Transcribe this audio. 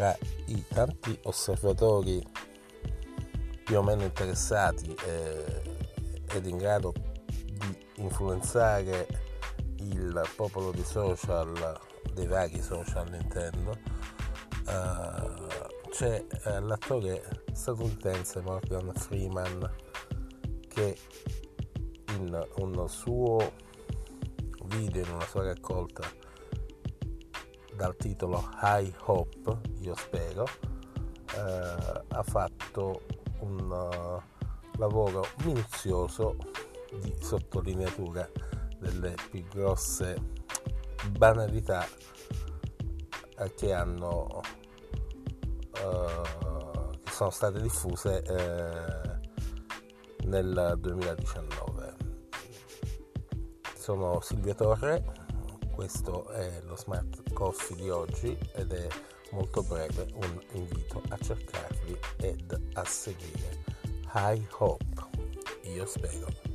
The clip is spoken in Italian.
tra i tanti osservatori più o meno interessati eh, ed in grado di influenzare il popolo di social, dei vari social intendo, eh, c'è eh, l'attore statunitense Morgan Freeman che in un suo video, in una sua raccolta dal titolo High Hope, io spero, eh, ha fatto un uh, lavoro minuzioso di sottolineatura delle più grosse banalità eh, che hanno uh, che sono state diffuse eh, nel 2019 sono Silvia Torre questo è lo smart coffee di oggi ed è molto breve un invito a cercarvi ed a seguire. High Hope. Io spero